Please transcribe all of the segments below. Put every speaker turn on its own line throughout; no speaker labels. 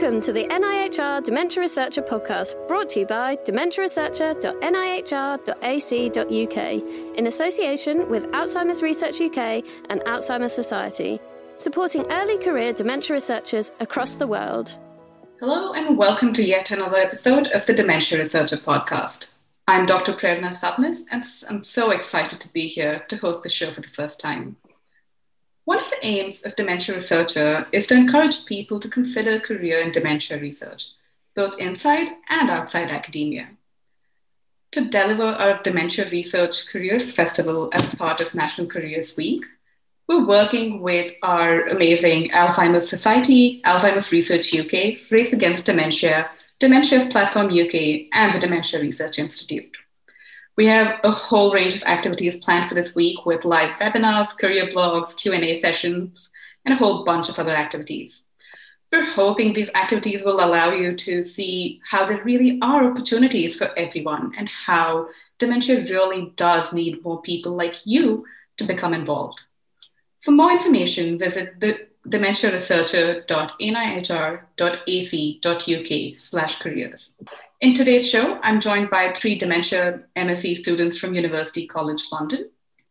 Welcome to the NIHR Dementia Researcher podcast, brought to you by dementiaresearcher.nihr.ac.uk in association with Alzheimer's Research UK and Alzheimer's Society, supporting early career dementia researchers across the world.
Hello, and welcome to yet another episode of the Dementia Researcher podcast. I'm Dr. Prerna Sabnis, and I'm so excited to be here to host the show for the first time. One of the aims of Dementia Researcher is to encourage people to consider a career in dementia research, both inside and outside academia. To deliver our Dementia Research Careers Festival as part of National Careers Week, we're working with our amazing Alzheimer's Society, Alzheimer's Research UK, Race Against Dementia, Dementias Platform UK, and the Dementia Research Institute. We have a whole range of activities planned for this week with live webinars, career blogs, Q&A sessions, and a whole bunch of other activities. We're hoping these activities will allow you to see how there really are opportunities for everyone and how dementia really does need more people like you to become involved. For more information, visit the dementiaresearcher.nihr.ac.uk slash careers. In today's show, I'm joined by three dementia MSc students from University College London.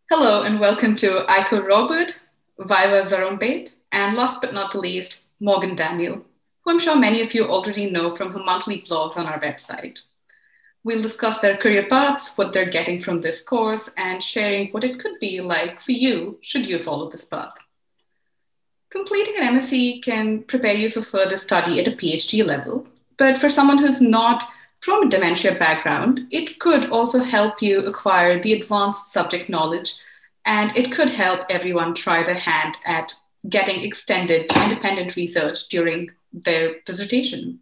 Hello and welcome to Aiko Robert, Vaiva Zarombate, and last but not the least, Morgan Daniel, who I'm sure many of you already know from her monthly blogs on our website. We'll discuss their career paths, what they're getting from this course, and sharing what it could be like for you should you follow this path. Completing an MSc can prepare you for further study at a PhD level, but for someone who's not from a dementia background, it could also help you acquire the advanced subject knowledge, and it could help everyone try their hand at getting extended independent research during their dissertation.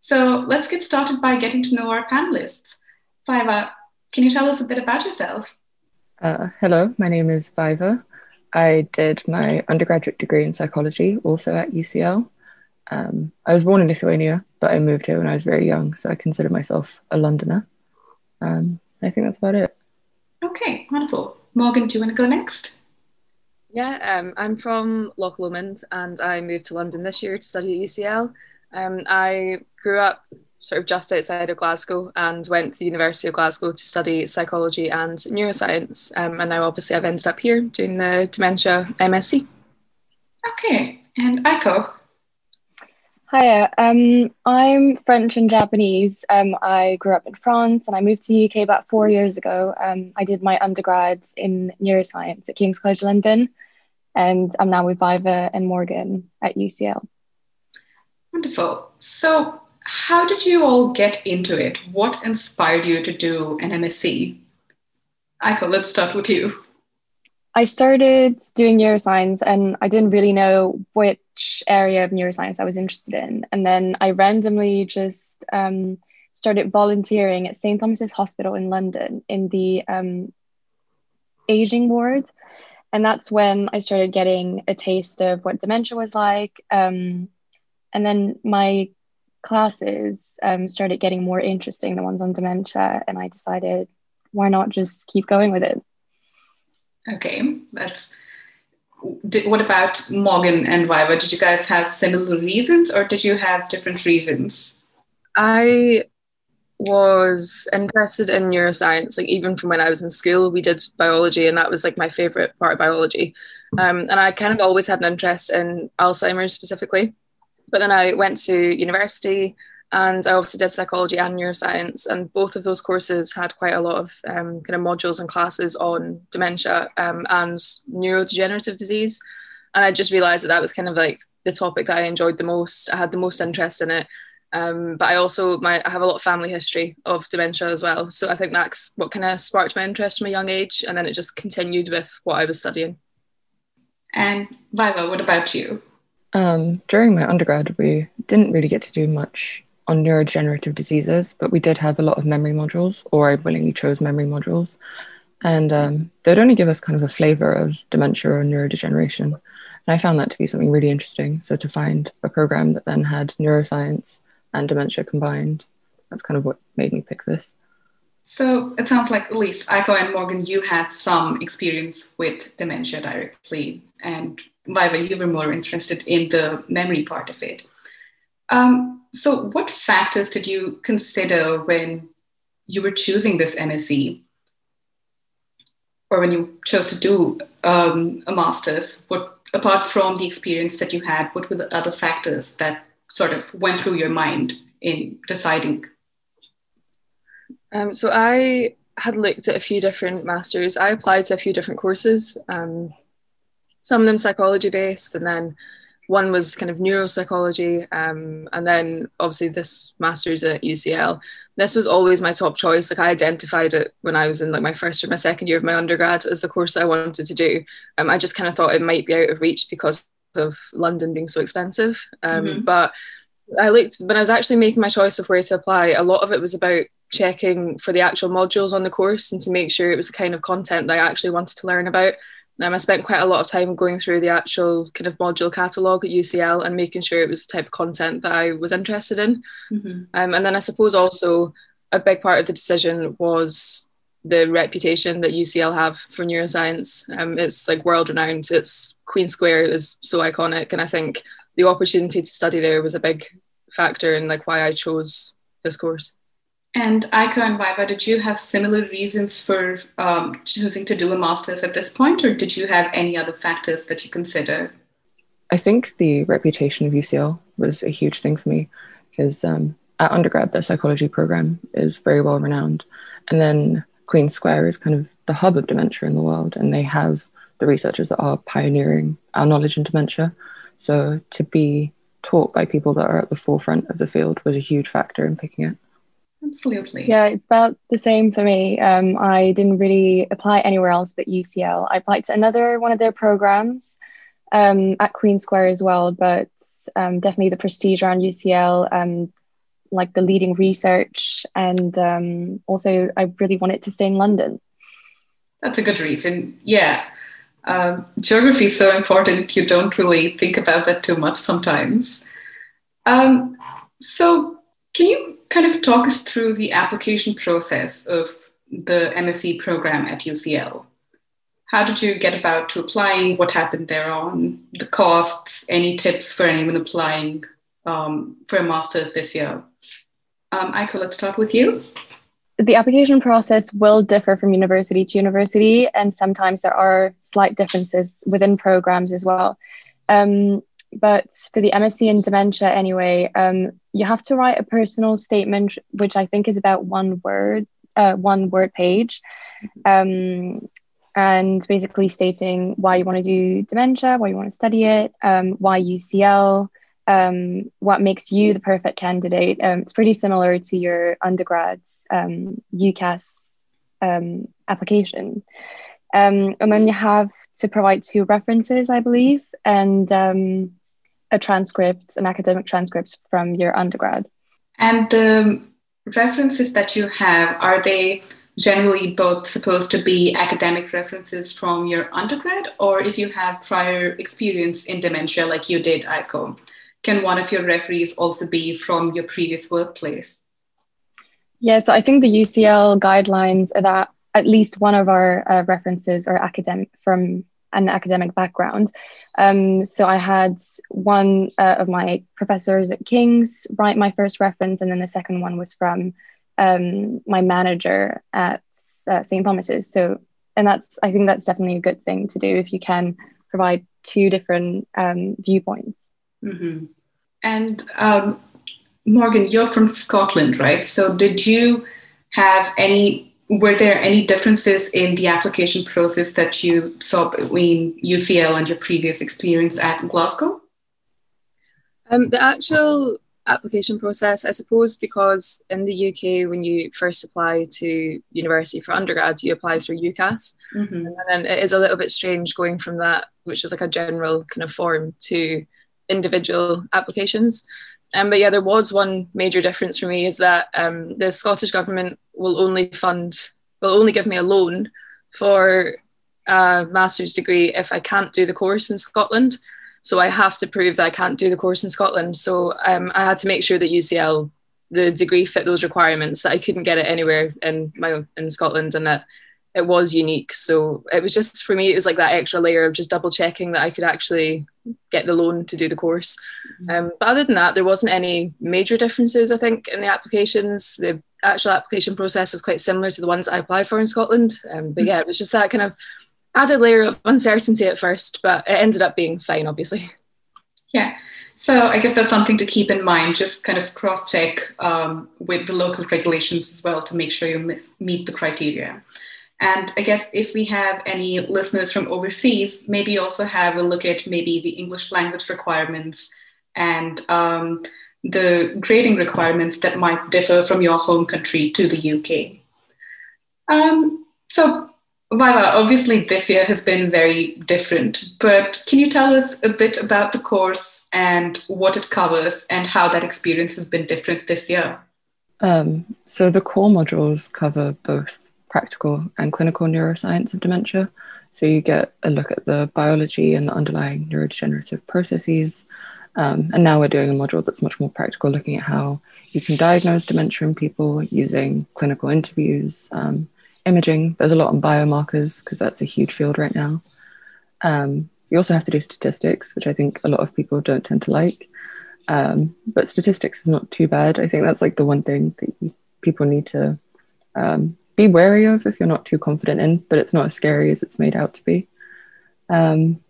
So let's get started by getting to know our panelists. Vaiva, can you tell us a bit about yourself?
Uh, hello, my name is Vaiva. I did my undergraduate degree in psychology also at UCL. Um, I was born in Lithuania, but I moved here when I was very young, so I consider myself a Londoner. Um, I think that's about it.
Okay, wonderful. Morgan, do you want to go next?
Yeah, um, I'm from Loch Lomond and I moved to London this year to study at UCL. Um, I grew up sort of just outside of Glasgow and went to the University of Glasgow to study psychology and neuroscience. Um, and now, obviously, I've ended up here doing the dementia MSc.
Okay, and Aiko,
Hiya, um, I'm French and Japanese. Um, I grew up in France and I moved to the UK about four years ago. Um, I did my undergrad in neuroscience at King's College London, and I'm now with Vaiva and Morgan at UCL.
Wonderful. So, how did you all get into it? What inspired you to do an MSc? Aiko, let's start with you.
I started doing neuroscience and I didn't really know which area of neuroscience I was interested in. And then I randomly just um, started volunteering at St. Thomas's Hospital in London in the um, aging ward. And that's when I started getting a taste of what dementia was like. Um, and then my classes um, started getting more interesting, the ones on dementia. And I decided, why not just keep going with it?
Okay, that's. Did, what about Morgan and Vaiva? Did you guys have similar reasons, or did you have different reasons?
I was interested in neuroscience, like even from when I was in school, we did biology, and that was like my favorite part of biology. Um, and I kind of always had an interest in Alzheimer's specifically. But then I went to university and I obviously did psychology and neuroscience, and both of those courses had quite a lot of um, kind of modules and classes on dementia um, and neurodegenerative disease. And I just realised that that was kind of like the topic that I enjoyed the most. I had the most interest in it. Um, but I also my I have a lot of family history of dementia as well, so I think that's what kind of sparked my interest from a young age, and then it just continued with what I was studying.
And Vaiva, what about you?
Um, during my undergrad, we didn't really get to do much on neurodegenerative diseases, but we did have a lot of memory modules, or I willingly chose memory modules. And um, they'd only give us kind of a flavor of dementia or neurodegeneration. And I found that to be something really interesting. So to find a program that then had neuroscience and dementia combined, that's kind of what made me pick this.
So it sounds like at least Aiko and Morgan, you had some experience with dementia directly, and Vaiva, you were more interested in the memory part of it. Um, so, what factors did you consider when you were choosing this MSc? Or when you chose to do um, a master's, what apart from the experience that you had, what were the other factors that sort of went through your mind in deciding?
Um, so I had looked at a few different masters. I applied to a few different courses. Um, some of them psychology based, and then one was kind of neuropsychology, um, and then obviously this master's at UCL. This was always my top choice. Like I identified it when I was in like my first or my second year of my undergrad as the course I wanted to do. Um, I just kind of thought it might be out of reach because of London being so expensive. Um, mm-hmm. But I looked when I was actually making my choice of where to apply. A lot of it was about checking for the actual modules on the course and to make sure it was the kind of content that I actually wanted to learn about. Um, I spent quite a lot of time going through the actual kind of module catalogue at UCL and making sure it was the type of content that I was interested in. Mm-hmm. Um, and then I suppose also a big part of the decision was the reputation that UCL have for neuroscience. Um, it's like world renowned. It's Queen Square is so iconic, and I think the opportunity to study there was a big factor in like why I chose this course.
And Aiko and Vaiva, did you have similar reasons for um, choosing to do a master's at this point, or did you have any other factors that you considered?
I think the reputation of UCL was a huge thing for me because um, at undergrad, the psychology program is very well renowned. And then Queen Square is kind of the hub of dementia in the world, and they have the researchers that are pioneering our knowledge in dementia. So to be taught by people that are at the forefront of the field was a huge factor in picking it.
Absolutely.
Yeah, it's about the same for me. Um, I didn't really apply anywhere else but UCL. I applied to another one of their programs um, at Queen Square as well, but um, definitely the prestige around UCL, um, like the leading research, and um, also I really wanted to stay in London.
That's a good reason. Yeah. Um, geography is so important. You don't really think about that too much sometimes. so, can you kind of talk us through the application process of the MSc program at UCL? How did you get about to applying? What happened there on the costs? Any tips for anyone applying um, for a master's this year? Um, Aiko, let's start with you.
The application process will differ from university to university, and sometimes there are slight differences within programs as well. Um, but for the MSc in dementia, anyway, um, you have to write a personal statement, which I think is about one word, uh, one word page, um, and basically stating why you want to do dementia, why you want to study it, um, why UCL, um, what makes you the perfect candidate. Um, it's pretty similar to your undergrad's um, UCAS um, application. and then you have to provide two references, I believe, and a transcript, an academic transcript from your undergrad.
And the references that you have, are they generally both supposed to be academic references from your undergrad, or if you have prior experience in dementia like you did, Aiko, can one of your referees also be from your previous workplace?
Yeah, so I think the UCL guidelines are that at least one of our uh, references are academic from an academic background. Um, so I had one uh, of my professors at King's write my first reference, and then the second one was from um, my manager at uh, St. Thomas's. So, and that's I think that's definitely a good thing to do if you can provide two different um, viewpoints.
Mm-hmm. And um, Morgan, you're from Scotland, right? So, did you have any were there any differences in the application process that you saw between UCL and your previous experience at Glasgow?
Um, the actual application process, I suppose, because in the UK, when you first apply to university for undergrad, you apply through UCAS. Mm-hmm. And then it is a little bit strange going from that, which is like a general kind of form, to individual applications. Um, but yeah, there was one major difference for me is that um, the Scottish government will only fund, will only give me a loan for a master's degree if I can't do the course in Scotland. So I have to prove that I can't do the course in Scotland. So um, I had to make sure that UCL, the degree fit those requirements, that I couldn't get it anywhere in my in Scotland, and that it was unique. So it was just for me, it was like that extra layer of just double checking that I could actually get the loan to do the course. Mm-hmm. Um, but other than that, there wasn't any major differences, I think, in the applications. The actual application process was quite similar to the ones I applied for in Scotland. Um, but yeah, it was just that kind of added layer of uncertainty at first, but it ended up being fine, obviously.
Yeah. So I guess that's something to keep in mind. Just kind of cross check um, with the local regulations as well to make sure you meet the criteria. And I guess if we have any listeners from overseas, maybe also have a look at maybe the English language requirements and um, the grading requirements that might differ from your home country to the UK. Um, so, Vaiva, obviously this year has been very different, but can you tell us a bit about the course and what it covers and how that experience has been different this year?
Um, so, the core modules cover both practical and clinical neuroscience of dementia. So you get a look at the biology and the underlying neurodegenerative processes. Um, and now we're doing a module that's much more practical, looking at how you can diagnose dementia in people using clinical interviews, um, imaging. There's a lot on biomarkers because that's a huge field right now. Um, you also have to do statistics, which I think a lot of people don't tend to like. Um, but statistics is not too bad. I think that's like the one thing that people need to um, be wary of if you're not too confident in, but it's not as scary as it's made out to be. Um,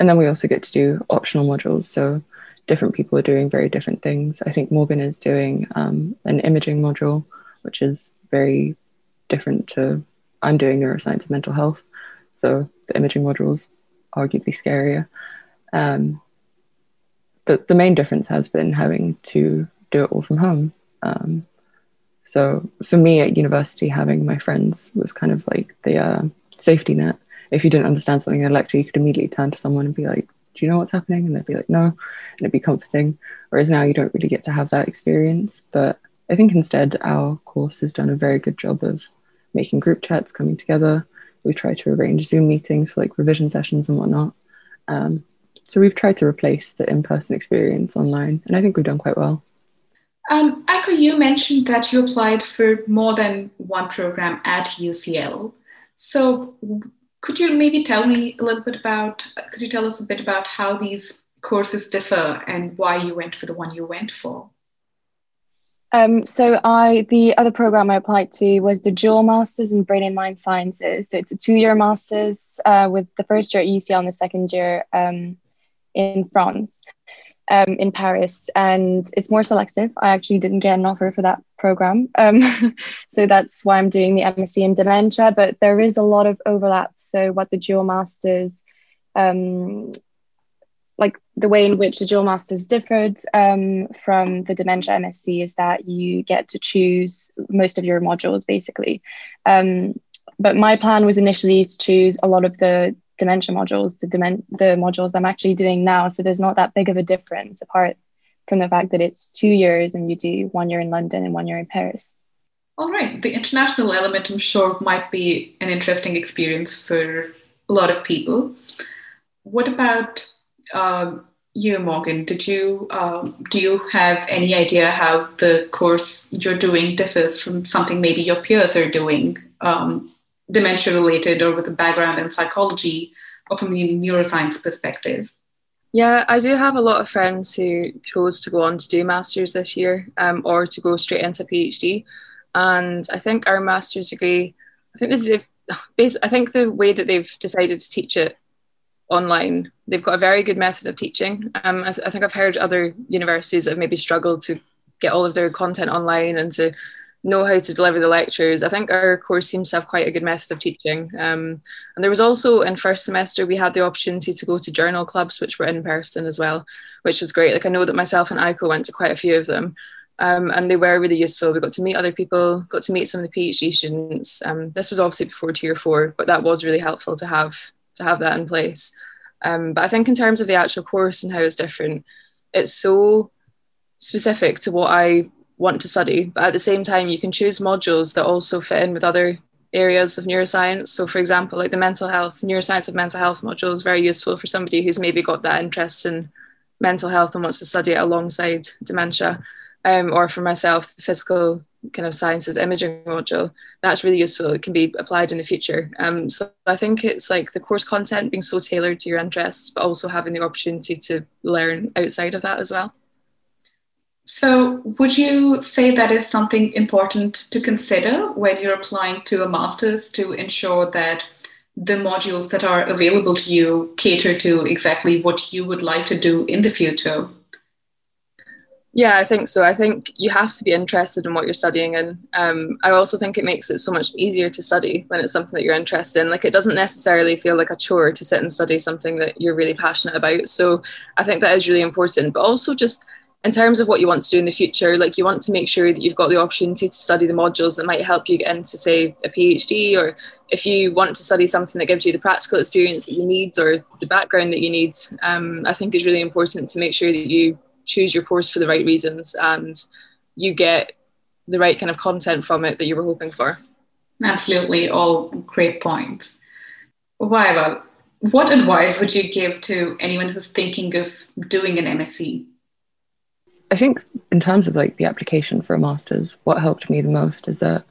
and then we also get to do optional modules. So different people are doing very different things. I think Morgan is doing um, an imaging module, which is very different to I'm doing neuroscience and mental health. So the imaging module is arguably scarier. Um, but the main difference has been having to do it all from home. Um, so for me at university, having my friends was kind of like the uh, safety net. If you didn't understand something in a lecture, you could immediately turn to someone and be like, "Do you know what's happening?" And they'd be like, "No," and it'd be comforting. Whereas now you don't really get to have that experience. But I think instead our course has done a very good job of making group chats, coming together. We try to arrange Zoom meetings for like revision sessions and whatnot. Um, so we've tried to replace the in-person experience online, and I think we've done quite well.
Um, Aiko, you mentioned that you applied for more than one program at UCL. So could you maybe tell me a little bit about, could you tell us a bit about how these courses differ and why you went for the one you went for?
Um, so I, the other program I applied to was the dual masters in brain and mind sciences. So it's a two-year masters uh, with the first year at UCL and the second year um, in France um, in Paris, and it's more selective. I actually didn't get an offer for that program, um, so that's why I'm doing the MSc in dementia. But there is a lot of overlap. So what the dual masters, um, like the way in which the dual masters differed um, from the dementia MSc is that you get to choose most of your modules basically. Um, but my plan was initially to choose a lot of the dementia modules, the, demen- the modules I'm actually doing now. So there's not that big of a difference apart from the fact that it's two years and you do one year in London and one year in Paris.
All right. The international element, I'm sure, might be an interesting experience for a lot of people. What about um, you, Morgan? Did you um, do you have any idea how the course you're doing differs from something maybe your peers are doing? Um, dementia related or with a background in psychology or from a neuroscience perspective?
Yeah, I do have a lot of friends who chose to go on to do masters this year um, or to go straight into PhD. And I think our master's degree, I think this is, I think the way that they've decided to teach it online, they've got a very good method of teaching. Um, I, th- I think I've heard other universities that have maybe struggled to get all of their content online and to know how to deliver the lectures. I think our course seems to have quite a good method of teaching. Um, and there was also in first semester, we had the opportunity to go to journal clubs, which were in person as well, which was great. Like I know that myself and Aiko went to quite a few of them. Um, and they were really useful. We got to meet other people, got to meet some of the PhD students. Um, this was obviously before tier four, but that was really helpful to have to have that in place. Um, but I think in terms of the actual course and how it's different, it's so specific to what I want to study. But at the same time, you can choose modules that also fit in with other areas of neuroscience. So, for example, like the mental health, neuroscience of mental health module is very useful for somebody who's maybe got that interest in mental health and wants to study it alongside dementia. um, or for myself, the physical kind of sciences imaging module, that's really useful. It can be applied in the future. Um, so I think it's like the course content being so tailored to your interests, but also having the opportunity to learn outside of that as well.
So, would you say that is something important to consider when you're applying to a master's to ensure that the modules that are available to you cater to exactly what you would like to do in the future?
Yeah, I think so. I think you have to be interested in what you're studying, and um, I also think it makes it so much easier to study when it's something that you're interested in. Like it doesn't necessarily feel like a chore to sit and study something that you're really passionate about. So I think that is really important. But also just in terms of what you want to do in the future, like you want to make sure that you've got the opportunity to study the modules that might help you get into, say, a PhD, or if you want to study something that gives you the practical experience that you need or the background that you need, um, I think it's really important to make sure that you choose your course for the right reasons and you get the right kind of content from it that you were hoping for.
Absolutely, all great points. Vaiva, what advice would you give to anyone who's thinking of doing an MSc?
I think in terms of like the application for a master's, what helped me the most is that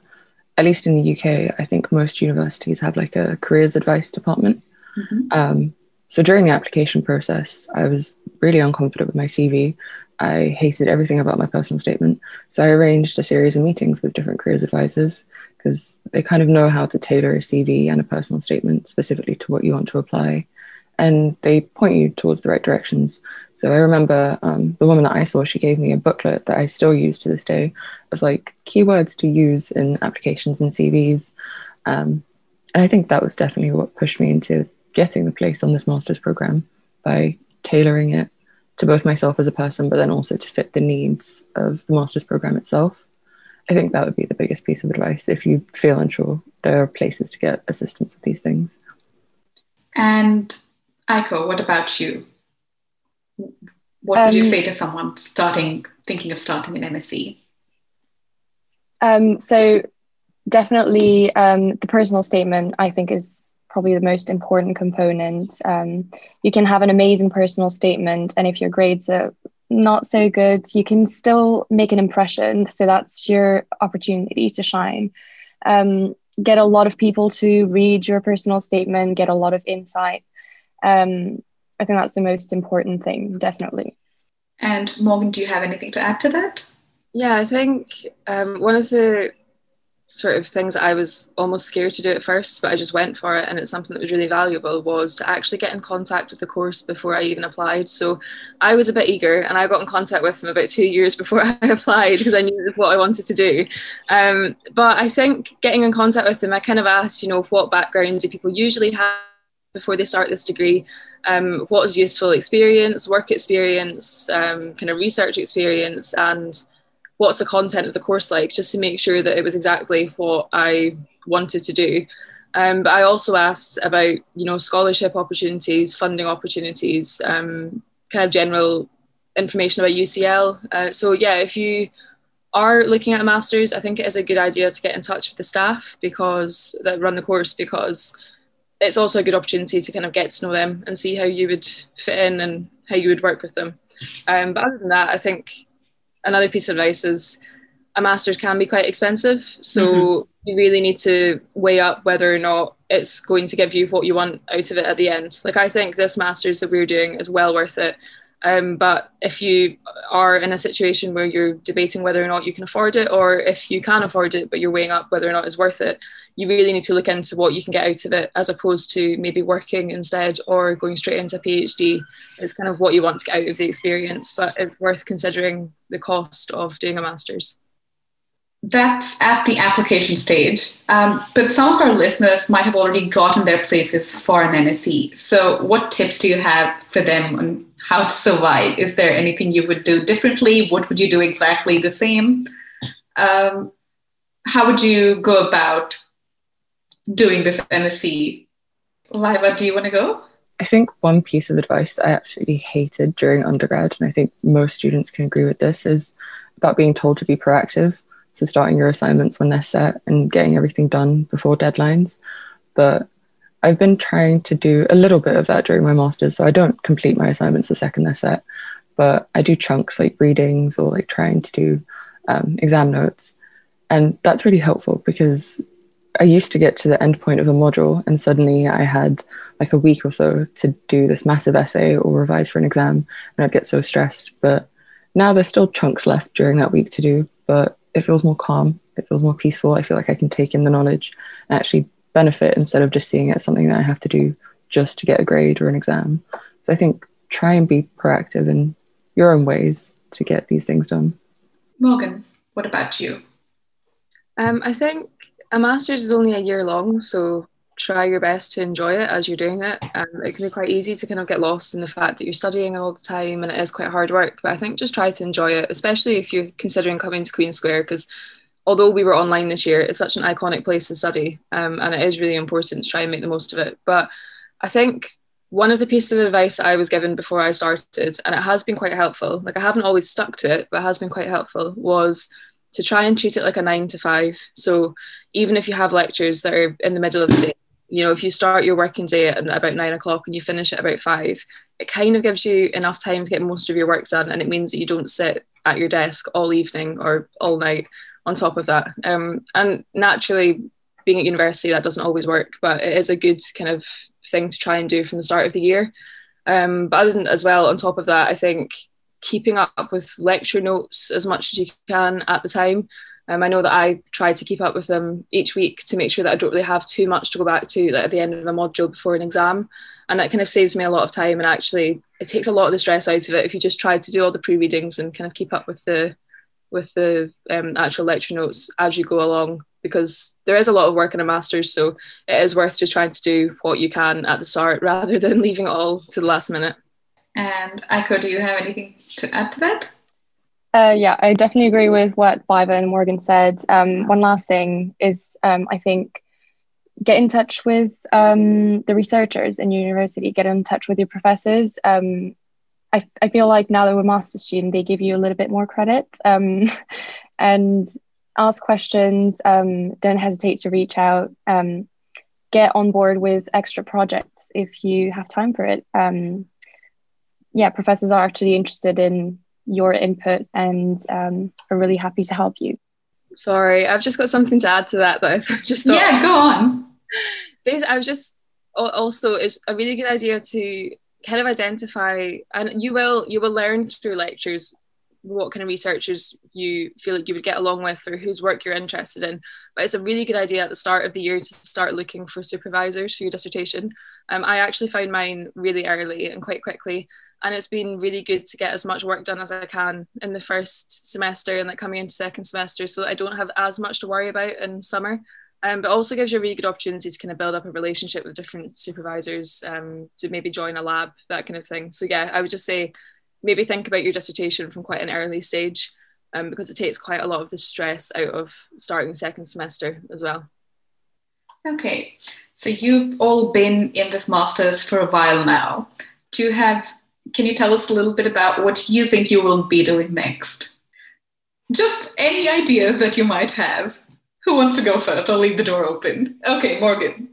at least in the UK, I think most universities have like a careers advice department. Mm-hmm. Um, so during the application process, I was really unconfident with my CV. I hated everything about my personal statement. So I arranged a series of meetings with different careers advisors because they kind of know how to tailor a CV and a personal statement specifically to what you want to apply and they point you towards the right directions. So I remember um, the woman that I saw, she gave me a booklet that I still use to this day of like keywords to use in applications and CVs. Um, and I think that was definitely what pushed me into getting the place on this master's program by tailoring it to both myself as a person, but then also to fit the needs of the master's program itself. I think that would be the biggest piece of advice if you feel unsure. There are places to get assistance with these things.
And Aiko, what about you? What would um, you say to someone starting, thinking of starting an MSc?
Um, so definitely um, the personal statement, I think, is probably the most important component. Um, you can have an amazing personal statement, and if your grades are not so good, you can still make an impression. So that's your opportunity to shine. Um, get a lot of people to read your personal statement, get a lot of insight um, I think that's the most important thing, definitely.
And Morgan, do you have anything to add to that?
Yeah, I think um, one of the sort of things I was almost scared to do at first, but I just went for it, and it's something that was really valuable was to actually get in contact with the course before I even applied. So I was a bit eager, and I got in contact with them about two years before I applied because I knew what I wanted to do. Um, but I think getting in contact with them, I kind of asked, you know, what background do people usually have before they start this degree um, what is useful experience, work experience, um, kind of research experience, and what's the content of the course like, just to make sure that it was exactly what I wanted to do. Um, but I also asked about, you know, scholarship opportunities, funding opportunities, um, kind of general information about UCL. Uh, so yeah, if you are looking at a master's, I think it is a good idea to get in touch with the staff because that run the course because it's also a good opportunity to kind of get to know them and see how you would fit in and how you would work with them. Um, but other than that, I think another piece of advice is a master's can be quite expensive. So mm-hmm. you really need to weigh up whether or not it's going to give you what you want out of it at the end. Like I think this master's that we're doing is well worth it. Um, but if you are in a situation where you're debating whether or not you can afford it, or if you can afford it, but you're weighing up whether or not it's worth it, you really need to look into what you can get out of it as opposed to maybe working instead or going straight into a PhD. It's kind of what you want to get out of the experience, but it's worth considering the cost of doing a master's.
That's at the application stage. Um, but some of our listeners might have already gotten their places for an MSc. So, what tips do you have for them on how to survive? Is there anything you would do differently? What would you do exactly the same? Um, how would you go about doing this MSc? Vaiva, do you want to go?
I think one piece of advice I absolutely hated during undergrad, and I think most students can agree with this, is about being told to be proactive. So starting your assignments when they're set and getting everything done before deadlines. But I've been trying to do a little bit of that during my master's. So I don't complete my assignments the second they're set, but I do chunks like readings or like trying to do um, exam notes. And that's really helpful because I used to get to the end point of a module and suddenly I had like a week or so to do this massive essay or revise for an exam and I'd get so stressed. But now there's still chunks left during that week to do, but it feels more calm. It feels more peaceful. I feel like I can take in the knowledge and actually benefit instead of just seeing it as something that I have to do just to get a grade or an exam. So I think try and be proactive in your own ways to get these things done.
Morgan, what about you?
Um, I think a master's is only a year long, so try your best to enjoy it as you're doing it. Um, it can be quite easy to kind of get lost in the fact that you're studying all the time and it is quite hard work. But I think just try to enjoy it, especially if you're considering coming to Queen Square, because although we were online this year, it's such an iconic place to study, um, and it is really important to try and make the most of it. But I think one of the pieces of advice that I was given before I started, and it has been quite helpful, like I haven't always stuck to it, but it has been quite helpful, was to try and treat it like a nine to five. So even if you have lectures that are in the middle of the day, you know, if you start your working day at about nine o'clock and you finish at about five, it kind of gives you enough time to get most of your work done. And it means that you don't sit at your desk all evening or all night on top of that. Um, and naturally, being at university, that doesn't always work, but it is a good kind of thing to try and do from the start of the year. Um, but other than as well, on top of that, I think keeping up with lecture notes as much as you can at the time. Um, I know that I try to keep up with them each week to make sure that I don't really have too much to go back to like, at the end of a module before an exam. And that kind of saves me a lot of time. And actually, it takes a lot of the stress out of it if you just try to do all the pre readings and kind of keep up with the with the um, actual lecture notes as you go along because there is a lot of work in a master's so it is worth just trying to do what you can at the start rather than leaving it all to the last minute
and Aiko, do you have anything to add to that
uh, yeah, I definitely agree with what Vaiva and Morgan said. Um, one last thing is, um, I think, get in touch with um, the researchers in your university, get in touch with your professors. I, I feel like now that we're master student, they give you a little bit more credit um, and ask questions. Um, don't hesitate to reach out. Um, get on board with extra projects if you have time for it. Um, yeah, professors are actually interested in your input and um, are really happy to help you.
Sorry, I've just got something to add to that though. Just thought.
Yeah, go on.
I was just also it's a really good idea to kind of identify and you will you will learn through lectures what kind of researchers you feel like you would get along with or whose work you're interested in. But it's a really good idea at the start of the year to start looking for supervisors for your dissertation. Um, i actually found mine really early and quite quickly and it's been really good to get as much work done as i can in the first semester and like coming into second semester so i don't have as much to worry about in summer um, but also gives you a really good opportunity to kind of build up a relationship with different supervisors um, to maybe join a lab, that kind of thing. So yeah, I would just say maybe think about your dissertation from quite an early stage um, because it takes quite a lot of the stress out of starting second semester as well.
Okay, so you've all been in this master's for a while now. Do you have, can you tell us a little bit about what you think you will be doing next? Just any ideas that you might have. Who wants to go first? I'll leave the door open. Okay, Morgan.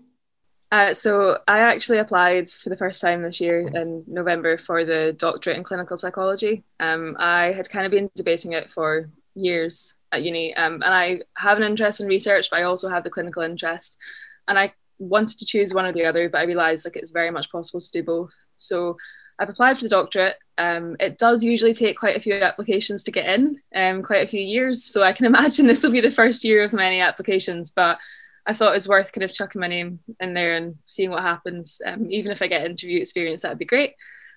Uh, so I actually applied for the first time this year in November for the doctorate in clinical psychology. Um, I had kind of been debating it for years at uni, um, and I have an interest in research, but I also have the clinical interest, and I wanted to choose one or the other, but I realised like it's very much possible to do both. So I've applied for the doctorate. Um, it does usually take quite a few applications to get in, um, quite a few years. So I can imagine this will be the first year of many applications. But I thought it was worth kind of chucking my name in there and seeing what happens. Um, even if I get interview experience, that'd be great.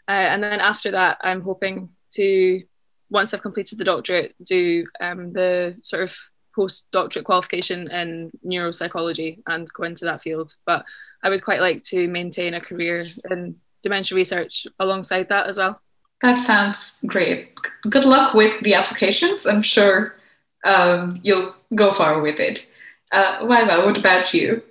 Uh, and then after that, I'm hoping to, once I've completed the doctorate, do um, the sort of postdoctorate qualification in neuropsychology and go into that field. But I would quite like to maintain a career in dementia research alongside that as well.
That sounds great. Good luck with the applications. I'm sure um, you'll go far with it. Uh, Vaiva, what about you?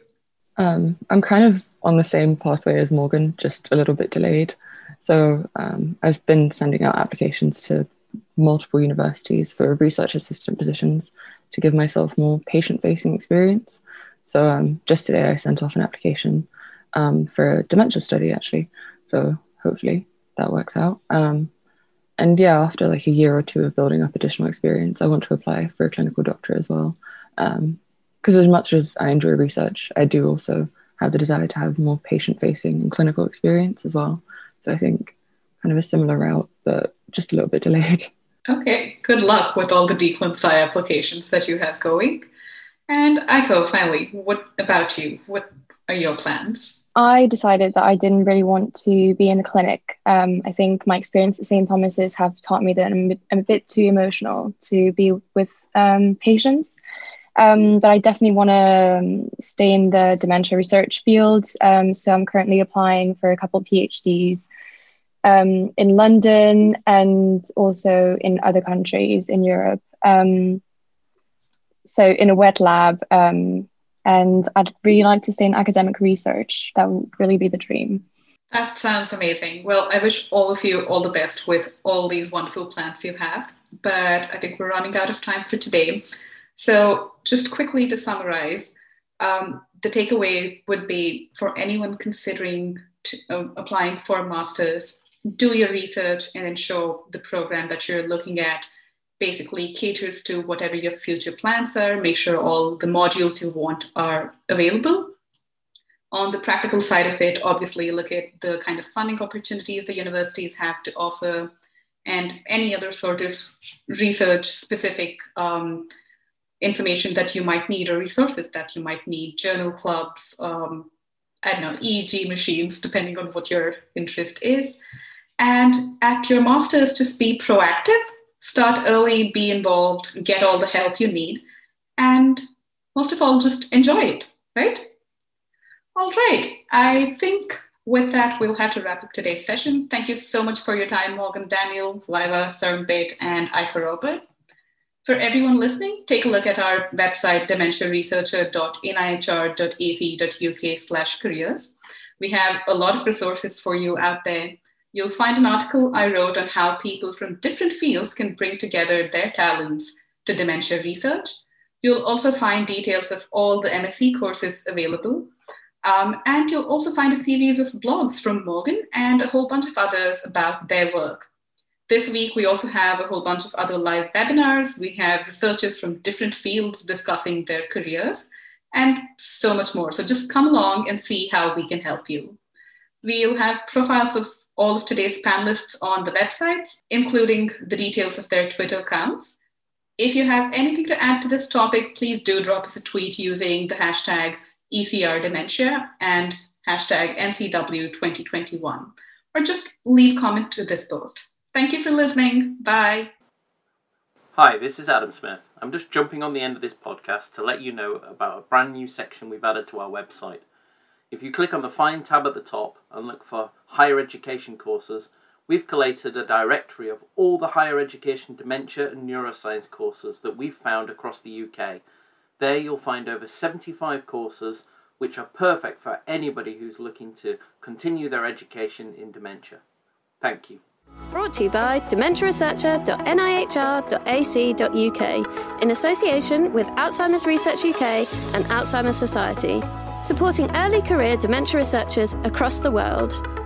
Um, I'm kind of on the same pathway as Morgan, just a little bit delayed. So um, I've been sending out applications to multiple universities for research assistant positions to give myself more patient facing experience. So um, just today I sent off an application um, for a dementia study actually. So hopefully that works out. Um, and yeah, after like a year or two of building up additional experience, I want to apply for a clinical doctor as well. Because um, as much as I enjoy research, I do also have the desire to have more patient facing and clinical experience as well. So I think kind of a similar route, but just a little bit delayed.
Okay, good luck with all the DClinPsy applications that you have going. And Aiko, finally, what about you? What are your plans?
I decided that I didn't really want to be in a clinic. Um, I think my experience at St. Thomas's have taught me that I'm, I'm a bit too emotional to be with um, patients. Um, but I definitely want to um, stay in the dementia research field. Um, so I'm currently applying for a couple PhDs um, in London and also in other countries in Europe. So in a wet lab, and I'd really like to stay in academic research. That would really be the dream.
That sounds amazing. Well, I wish all of you all the best with all these wonderful plans you have. But I think we're running out of time for today. So, just quickly to summarize, um, the takeaway would be for anyone considering to, uh, applying for a master's, do your research and ensure the program that you're looking at basically caters to whatever your future plans are. Make sure all the modules you want are available. On the practical side of it, obviously, look at the kind of funding opportunities the universities have to offer and any other sort of research specific um, information that you might need or resources that you might need, journal clubs, um, I don't know, EEG machines, depending on what your interest is. And at your master's, just be proactive, start early, be involved, get all the help you need, and most of all, just enjoy it, right? All right. I think with that, we'll have to wrap up today's session. Thank you so much for your time, Morgan Daniel, Liva, Sarampet, and Aiko Robert. For everyone listening, take a look at our website, dementiaresearcher.nihr.ac.uk slash careers. We have a lot of resources for you out there. You'll find an article I wrote on how people from different fields can bring together their talents to dementia research. You'll also find details of all the MSc courses available. Um, and you'll also find a series of blogs from Morgan and a whole bunch of others about their work. This week, we also have a whole bunch of other live webinars. We have researchers from different fields discussing their careers and so much more. So just come along and see how we can help you. We'll have profiles of all of today's panelists on the websites, including the details of their Twitter accounts. If you have anything to add to this topic, please do drop us a tweet using the hashtag ECR Dementia and hashtag NCW2021, or just leave comment to this post. Thank you for listening. Bye.
Hi, this is Adam Smith. I'm just jumping on the end of this podcast to let you know about a brand new section we've added to our website. If you click on the Find tab at the top and look for Higher Education courses, we've collated a directory of all the higher education dementia and neuroscience courses that we've found across the UK. There you'll find over 75 courses which are perfect for anybody who's looking to continue their education in dementia. Thank you.
Brought to you by dementiaresearcher.nihr.ac.uk in association with Alzheimer's Research UK and Alzheimer's Society, supporting early career dementia researchers across the world.